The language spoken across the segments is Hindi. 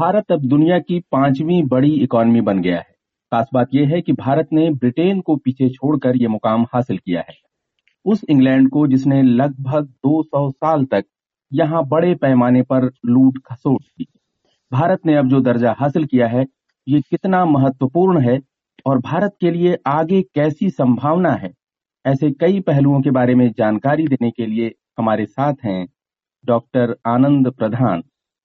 भारत अब दुनिया की पांचवी बड़ी इकोनॉमी बन गया है। खास बात यह है कि भारत ने ब्रिटेन को पीछे छोड़कर यह मुकाम हासिल किया है। उस इंग्लैंड को जिसने लगभग 200 साल तक यहाँ बड़े पैमाने पर लूट खसोट की। भारत ने अब जो दर्जा हासिल किया है, ये कितना महत्वपूर्ण है और भारत के लिए आगे कैसी संभावना है, ऐसे कई पहलुओं के बारे में जानकारी देने के लिए हमारे साथ हैं डॉक्टर आनंद प्रधान।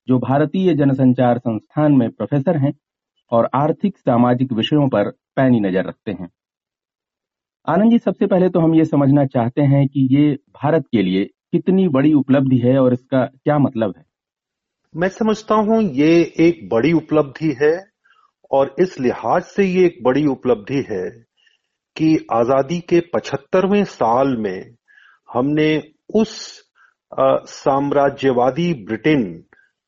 जो भारतीय जनसंचार संस्थान में प्रोफेसर हैं और आर्थिक सामाजिक विषयों पर पैनी नज़र रखते हैं। आनंद जी, सबसे पहले तो हम ये समझना चाहते हैं कि ये भारत के लिए कितनी बड़ी उपलब्धि है और इसका क्या मतलब है? मैं समझता हूँ ये एक बड़ी उपलब्धि है और इस लिहाज से ये एक बड़ी उपलब्धि है कि आज़ादी के पचहत्तरवें साल में हमने उस साम्राज्यवादी ब्रिटेन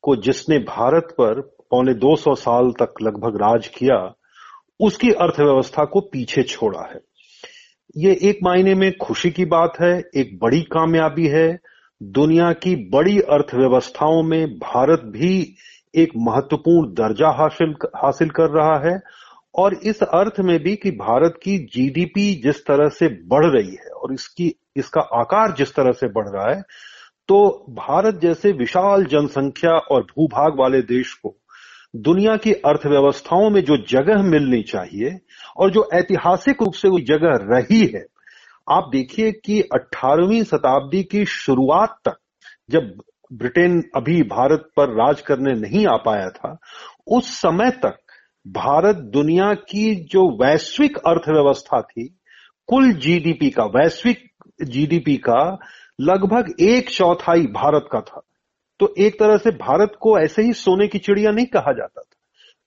को जिसने भारत पर पौने 200 साल तक लगभग राज किया, उसकी अर्थव्यवस्था को पीछे छोड़ा है। ये एक मायने में खुशी की बात है, एक बड़ी कामयाबी है। दुनिया की बड़ी अर्थव्यवस्थाओं में भारत भी एक महत्वपूर्ण दर्जा हासिल हासिल कर रहा है और इस अर्थ में भी कि भारत की जीडीपी जिस तरह से बढ़ रही है और इसकी, इसका आकार जिस तरह से बढ़ रहा है तो भारत जैसे विशाल जनसंख्या और भूभाग वाले देश को दुनिया की अर्थव्यवस्थाओं में जो जगह मिलनी चाहिए और जो ऐतिहासिक रूप से वो जगह रही है, आप देखिए कि 18वीं शताब्दी की शुरुआत तक जब ब्रिटेन अभी भारत पर राज करने नहीं आ पाया था, उस समय तक भारत दुनिया की जो वैश्विक अर्थव्यवस्था थी, कुल जीडीपी का, वैश्विक जीडीपी का लगभग एक चौथाई भारत का था। तो एक तरह से भारत को ऐसे ही सोने की चिड़िया नहीं कहा जाता था।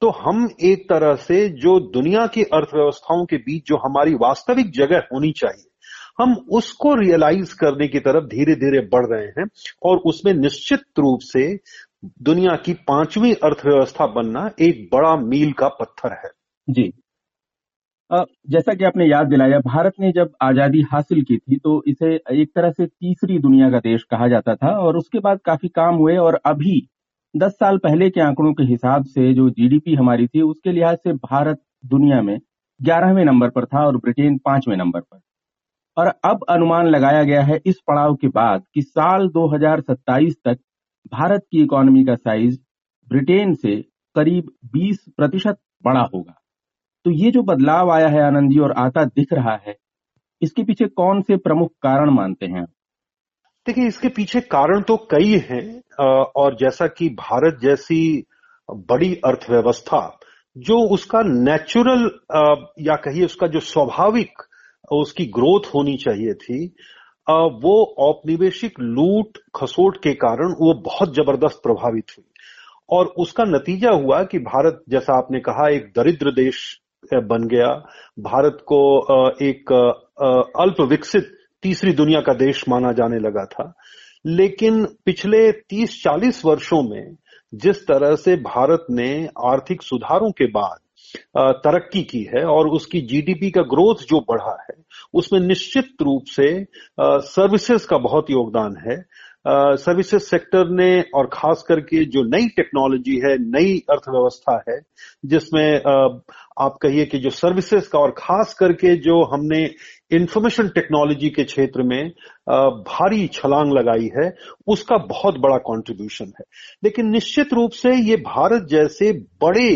तो हम एक तरह से जो दुनिया की अर्थव्यवस्थाओं के बीच जो हमारी वास्तविक जगह होनी चाहिए, हम उसको रियलाइज़ करने की तरफ़ धीरे धीरे बढ़ रहे हैं और उसमें निश्चित रूप से दुनिया की पांचवी अर्थव्यवस्था बनना एक बड़ा मील का पत्थर है। जी। जैसा कि आपने याद दिलाया, भारत ने जब आज़ादी हासिल की थी तो इसे एक तरह से तीसरी दुनिया का देश कहा जाता था और उसके बाद काफ़ी काम हुए और अभी दस साल पहले के आंकड़ों के हिसाब से जो जीडीपी हमारी थी, उसके लिहाज से भारत दुनिया में ग्यारहवें नंबर पर था और ब्रिटेन पाँचवें नंबर पर। और अब अनुमान लगाया गया है इस पड़ाव के बाद कि साल 2027 तक भारत की इकोनॉमी का साइज़ ब्रिटेन से करीब 20 प्रतिशत बड़ा होगा। तो ये जो बदलाव आया है आनंद जी और आता दिख रहा है, इसके पीछे कौन से प्रमुख कारण मानते हैं? देखिए, इसके पीछे कारण तो कई हैं और जैसा कि भारत जैसी बड़ी अर्थव्यवस्था, जो उसका नेचुरल या कहिए उसका जो स्वाभाविक, उसकी ग्रोथ होनी चाहिए थी वो औपनिवेशिक लूट खसोट के कारण वो बहुत ज़बरदस्त प्रभावित हुई। और उसका नतीजा हुआ कि भारत, जैसा आपने कहा, एक दरिद्र देश बन गया। भारत को एक अल्प विकसित तीसरी दुनिया का देश माना जाने लगा था। लेकिन पिछले 30-40 वर्षों में जिस तरह से भारत ने आर्थिक सुधारों के बाद तरक्की की है और उसकी जीडीपी का ग्रोथ जो बढ़ा है, उसमें निश्चित रूप से सर्विसेज़ का बहुत योगदान है। सर्विसेज़ सेक्टर ने और खास करके जो नई टेक्नोलॉजी है, नई अर्थव्यवस्था है, जिसमें आप कहिए कि जो सर्विसेज़ का और खास करके जो हमने इंफॉर्मेशन टेक्नोलॉजी के क्षेत्र में भारी छलांग लगाई है, उसका बहुत बड़ा कंट्रीब्यूशन है। लेकिन निश्चित रूप से ये भारत जैसे बड़े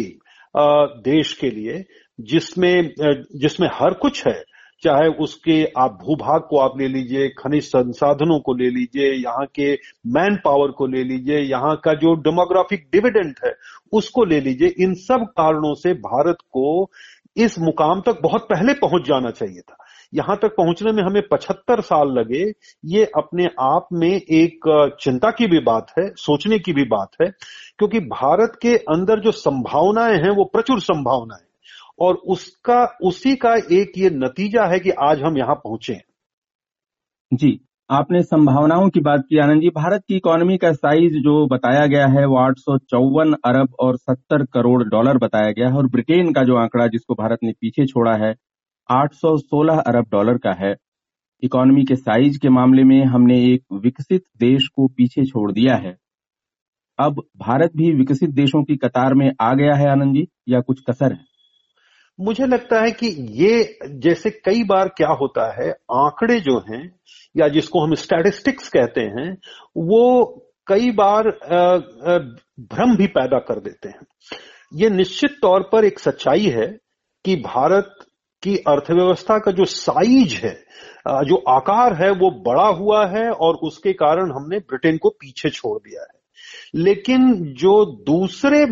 देश के लिए, जिसमें जिसमें हर कुछ है चाहे उसके आप भूभाग को आप ले लीजिए, खनिज संसाधनों को ले लीजिए, यहाँ के मैन पावर को ले लीजिए, यहाँ का जो डेमोग्राफिक डिविडेंट है, उसको ले लीजिए। इन सब कारणों से भारत को इस मुकाम तक बहुत पहले पहुँच जाना चाहिए था। यहाँ तक पहुँचने में हमें पचहत्तर साल लगे। ये अपने आप में एक चिंता की भी बात है, सोचने की भी बात है, क्योंकि भारत के अंदर जो संभावनाएँ हैं, वो प्रचुर संभावनाएँ और उसका, उसी का एक ये नतीजा है कि आज हम यहाँ पहुँचे जी, आपने संभावनाओं की बात की, आनंद जी। भारत की इकोनॉमी का साइज़ जो बताया गया है, वो आठ सौ चौवन अरब और 70 करोड़ डॉलर बताया गया है और ब्रिटेन का जो आंकड़ा जिसको भारत ने पीछे छोड़ा है 816 अरब डॉलर का है। इकोनॉमी के साइज़ के मामले में हमने एक विकसित देश को पीछे छोड़ दिया है। अब भारत भी विकसित देशों की कतार में आ गया है, आनंद जी, या कुछ कसर है? मुझे लगता है कि ये जैसे कई बार क्या होता है, आंकड़े जो हैं, या जिसको हम स्टैटिस्टिक्स कहते हैं, वो कई बार भ्रम भी पैदा कर देते हैं। ये निश्चित तौर पर एक सच्चाई है कि भारत की अर्थव्यवस्था का जो साइज़ है जो आकार है, वो बड़ा हुआ है और उसके कारण हमने ब्रिटेन को पीछे छोड़ दिया है। लेकिन जो दूसरे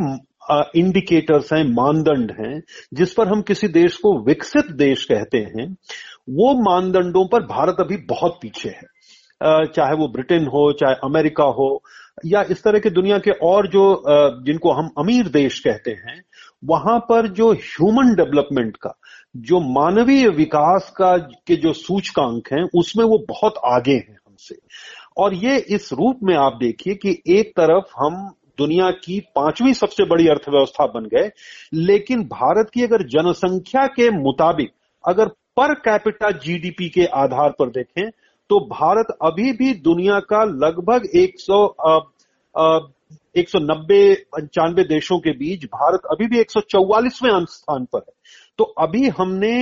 इंडिकेटर्स हैं, मानदंड हैं, जिस पर हम किसी देश को विकसित देश कहते हैं, वो मानदंडों पर भारत अभी बहुत पीछे है। चाहे वो ब्रिटेन हो, चाहे अमेरिका हो, या इस तरह के दुनिया के और जो जिनको हम अमीर देश कहते हैं, वहाँ पर जो ह्यूमन डेवलपमेंट का, जो मानवीय विकास का के जो सूचकांक हैं, उसमें वो बहुत आगे हैं हमसे। और ये इस रूप में आप देखिए कि एक तरफ़ हम दुनिया की पांचवी सबसे बड़ी अर्थव्यवस्था बन गए, लेकिन भारत की अगर जनसंख्या के मुताबिक अगर पर कैपिटा जीडीपी के आधार पर देखें तो भारत अभी भी दुनिया का लगभग 100 एक सौ नब्बे, पंचानवे देशों के बीच भारत अभी भी एक स्थान पर है। तो अभी हमने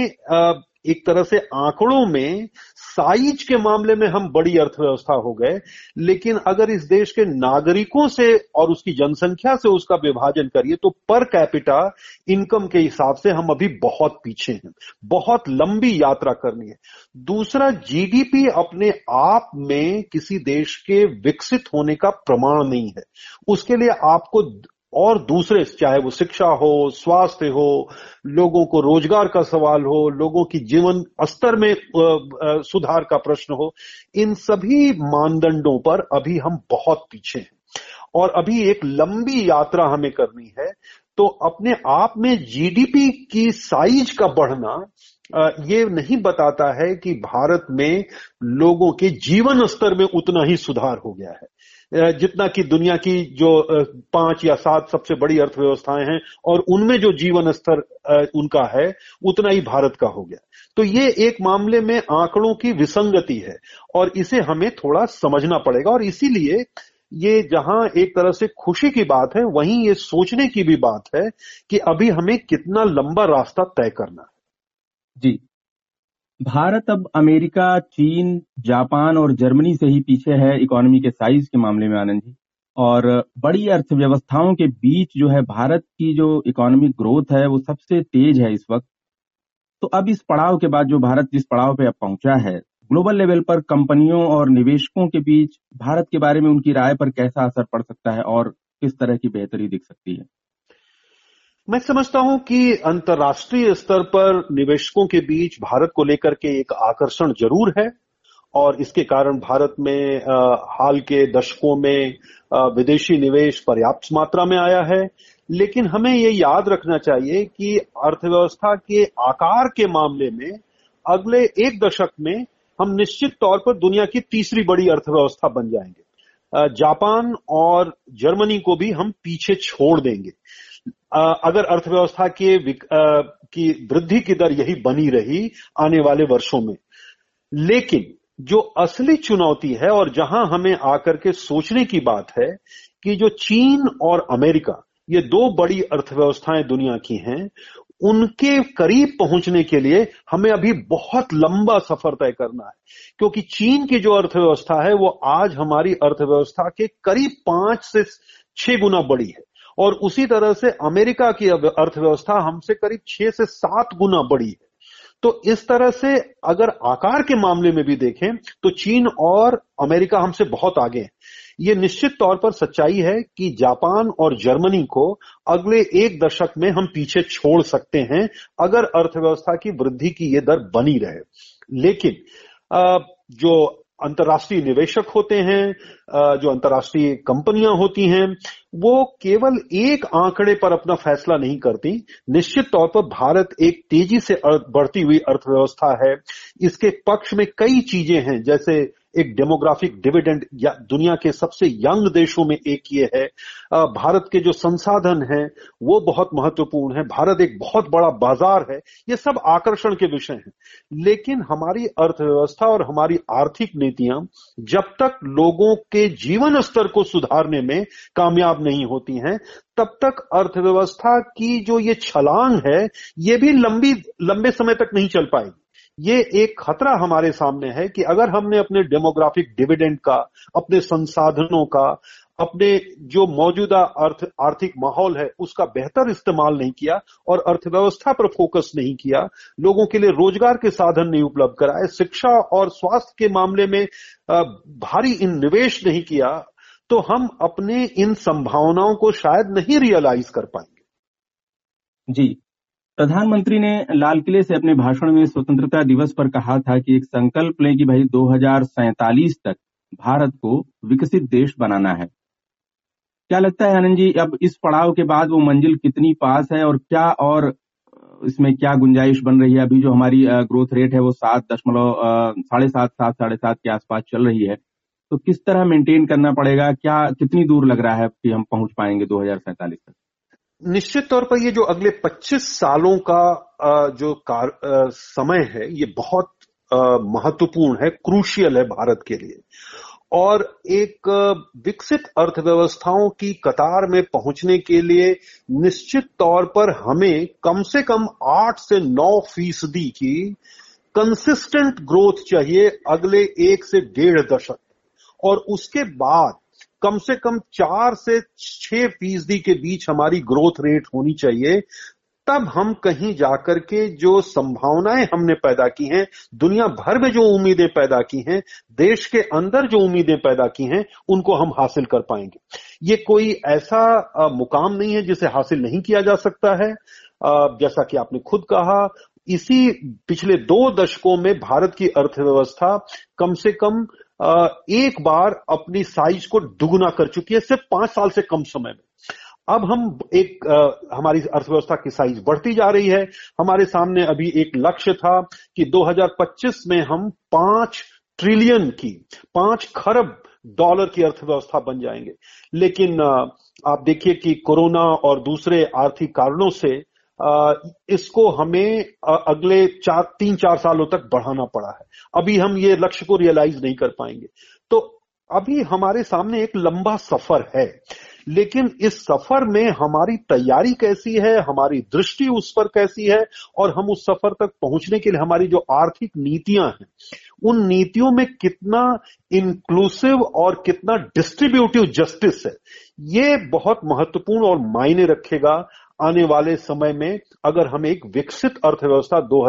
एक तरह से आंकड़ों में साइज़ के मामले में हम बड़ी अर्थव्यवस्था हो गए, लेकिन अगर इस देश के नागरिकों से और उसकी जनसंख्या से उसका विभाजन करिए तो पर कैपिटा इनकम के हिसाब से हम अभी बहुत पीछे हैं। बहुत लंबी यात्रा करनी है। दूसरा, जीडीपी अपने आप में किसी देश के विकसित होने का प्रमाण नहीं है। उसके लिए आपको और दूसरे, चाहे वो शिक्षा हो, स्वास्थ्य हो, लोगों को रोज़गार का सवाल हो, लोगों की जीवन स्तर में सुधार का प्रश्न हो, इन सभी मानदंडों पर अभी हम बहुत पीछे हैं। और अभी एक लंबी यात्रा हमें करनी है तो अपने आप में जीडीपी की साइज़ का बढ़ना ये नहीं बताता है कि भारत में लोगों के जीवन स्तर में उतना ही सुधार हो गया है। जितना कि दुनिया की जो पाँच या सात सबसे बड़ी अर्थव्यवस्थाएँ हैं और उनमें जो जीवन स्तर उनका है, उतना ही भारत का हो गया। तो ये एक मामले में आंकड़ों की विसंगति है और इसे हमें थोड़ा समझना पड़ेगा और इसीलिए ये जहाँ एक तरह से खुशी की बात है, वहीं ये सोचने की भी बात है कि अभी हमें कितना लंबा रास्ता तय करना है। जी। भारत अब अमेरिका, चीन, जापान और जर्मनी से ही पीछे है इकोनॉमी के साइज़ के मामले में आनंद जी। और बड़ी अर्थव्यवस्थाओं के बीच जो है भारत की जो इकोनॉमिक ग्रोथ है वो सबसे तेज है इस वक्त। तो अब इस पड़ाव के बाद जो भारत जिस पड़ाव पे अब पहुँचा है, ग्लोबल लेवल पर कंपनियों और निवेशकों के बीच भारत के बारे में उनकी राय पर कैसा असर पड़ सकता है और किस तरह की बेहतरी दिख सकती है? मैं समझता हूँ कि अंतर्राष्ट्रीय स्तर पर निवेशकों के बीच भारत को लेकर के एक आकर्षण ज़रूर है, और इसके कारण भारत में हाल के दशकों में विदेशी निवेश पर्याप्त मात्रा में आया है। लेकिन हमें ये याद रखना चाहिए कि अर्थव्यवस्था के आकार के मामले में अगले एक दशक में हम निश्चित तौर पर दुनिया की तीसरी बड़ी अर्थव्यवस्था बन जाएँगे। जापान और जर्मनी को भी हम पीछे छोड़ देंगे। अगर अर्थव्यवस्था के की वृद्धि की दर यही बनी रही आने वाले वर्षों में। लेकिन जो असली चुनौती है और जहाँ हमें आकर के सोचने की बात है कि जो चीन और अमेरिका, ये दो बड़ी अर्थव्यवस्थाएँ दुनिया की हैं, उनके करीब पहुँचने के लिए हमें अभी बहुत लंबा सफ़र तय करना है। क्योंकि चीन की जो अर्थव्यवस्था है, वो आज हमारी अर्थव्यवस्था के करीब पाँच से छह गुना बड़ी है। और उसी तरह से अमेरिका की अर्थव्यवस्था हमसे करीब छह से सात गुना बड़ी है। तो इस तरह से अगर आकार के मामले में भी देखें तो चीन और अमेरिका हमसे बहुत आगे हैं। ये निश्चित तौर पर सच्चाई है कि जापान और जर्मनी को अगले एक दशक में हम पीछे छोड़ सकते हैं, अगर अर्थव्यवस्था की वृद्धि की ये दर बनी रहे। लेकिन जो अंतर्राष्ट्रीय निवेशक होते हैं जो अंतर्राष्ट्रीय कंपनियाँ होती हैं, वो केवल एक आंकड़े पर अपना फैसला नहीं करती। निश्चित तौर पर भारत एक तेज़ी से बढ़ती हुई अर्थव्यवस्था है। इसके पक्ष में कई चीज़ें हैं, जैसे एक डेमोग्राफिक डिविडेंड या दुनिया के सबसे यंग देशों में एक ये है। भारत के जो संसाधन हैं, वो बहुत महत्वपूर्ण है। भारत एक बहुत बड़ा बाज़ार है। ये सब आकर्षण के विषय हैं। लेकिन हमारी अर्थव्यवस्था और हमारी आर्थिक नीतियाँ जब तक लोगों के जीवन स्तर को सुधारने में कामयाब नहीं होती हैं, तब तक अर्थव्यवस्था की जो ये छलांग है, ये भी लंबी, लंबे समय तक नहीं चल पाएगी। ये एक खतरा हमारे सामने है कि अगर हमने अपने डेमोग्राफिक डिविडेंड का, अपने संसाधनों का, अपने जो मौजूदा अर्थ, आर्थिक माहौल है, उसका बेहतर इस्तेमाल नहीं किया और अर्थव्यवस्था पर फोकस नहीं किया, लोगों के लिए रोज़गार के साधन नहीं उपलब्ध कराए, शिक्षा और स्वास्थ्य के मामले में भारी इन निवेश नहीं किया तो हम अपने इन संभावनाओं को शायद नहीं रियलाइज़ कर पाएँगे। जी। प्रधानमंत्री ने लाल किले से अपने भाषण में स्वतंत्रता दिवस पर कहा था कि एक संकल्प लें कि भाई दो तक भारत को विकसित देश बनाना है। क्या लगता है आनंद जी, अब इस पड़ाव के बाद वो मंजिल कितनी पास है और क्या और इसमें क्या गुंजाइश बन रही है? अभी जो हमारी ग्रोथ रेट है वो सात दशमलव साढ़े सात सात, साढ़े सात के आसपास चल रही है। तो किस तरह मेंटेन करना पड़ेगा? क्या कितनी दूर लग रहा है कि हम पहुँच पाएँगे दो तक? निश्चित तौर पर ये जो अगले 25 सालों का जो कार, समय है ये बहुत महत्वपूर्ण है क्रूशियल है भारत के लिए। और एक विकसित अर्थव्यवस्थाओं की कतार में पहुँचने के लिए निश्चित तौर पर हमें कम से कम आठ से नौ फ़ीसदी की कंसिस्टेंट ग्रोथ चाहिए अगले एक से डेढ़ दशक। और उसके बाद कम से कम चार से छह फ़ीसदी के बीच हमारी ग्रोथ रेट होनी चाहिए, तब हम कहीं जाकर के जो संभावनाएँ हमने पैदा की हैं, दुनिया भर में जो उम्मीदें पैदा की हैं, देश के अंदर जो उम्मीदें पैदा की हैं, उनको हम हासिल कर पाएँगे। ये कोई ऐसा मुकाम नहीं है जिसे हासिल नहीं किया जा सकता है। जैसा कि आपने खुद कहा, इसी पिछले दो दशकों में भारत की अर्थव्यवस्था कम से कम एक बार अपनी साइज़ को दुगुना कर चुकी है सिर्फ़ पाँच साल से कम समय में। अब हम एक आ, हमारी अर्थव्यवस्था की साइज़ बढ़ती जा रही है। हमारे सामने अभी एक लक्ष्य था कि 2025 में हम पाँच ट्रिलियन की पाँच खरब डॉलर की अर्थव्यवस्था बन जाएँगे। लेकिन आप देखिए कि कोरोना और दूसरे आर्थिक कारणों से इसको हमें अगले चार, तीन, चार सालों तक बढ़ाना पड़ा है। अभी हम ये लक्ष्य को रियलाइज़ नहीं कर पाएँगे। तो अभी हमारे सामने एक लंबा सफ़र है, लेकिन इस सफ़र में हमारी तैयारी कैसी है, हमारी दृष्टि उस पर कैसी है, और हम उस सफ़र तक पहुँचने के लिए हमारी जो आर्थिक नीतियाँ हैं, उन नीतियों में कितना इंक्लूसिव और कितना डिस्ट्रीब्यूटिव जस्टिस है, ये बहुत महत्वपूर्ण और मायने रखेगा आने वाले समय में अगर हम एक विकसित अर्थव्यवस्था दो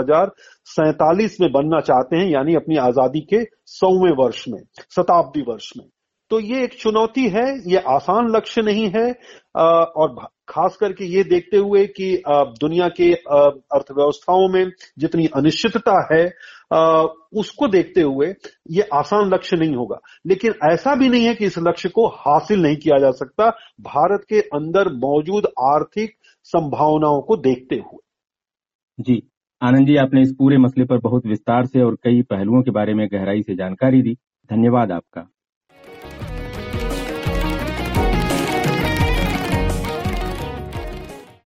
में बनना चाहते हैं, यानी अपनी आज़ादी के सौवें वर्ष में, शताब्दी वर्ष में तो ये एक चुनौती है, ये आसान लक्ष्य नहीं है। और खास करके ये देखते हुए कि दुनिया के अर्थव्यवस्थाओं में जितनी अनिश्चितता है उसको देखते हुए ये आसान लक्ष्य नहीं होगा। लेकिन ऐसा भी नहीं है कि इस लक्ष्य को हासिल नहीं किया जा सकता। भारत के अंदर मौजूद आर्थिक संभावनाओं को देखते हुए। जी, आनंद जी, आपने इस पूरे मसले पर बहुत विस्तार से और कई पहलुओं के बारे में गहराई से जानकारी दी। धन्यवाद आपका।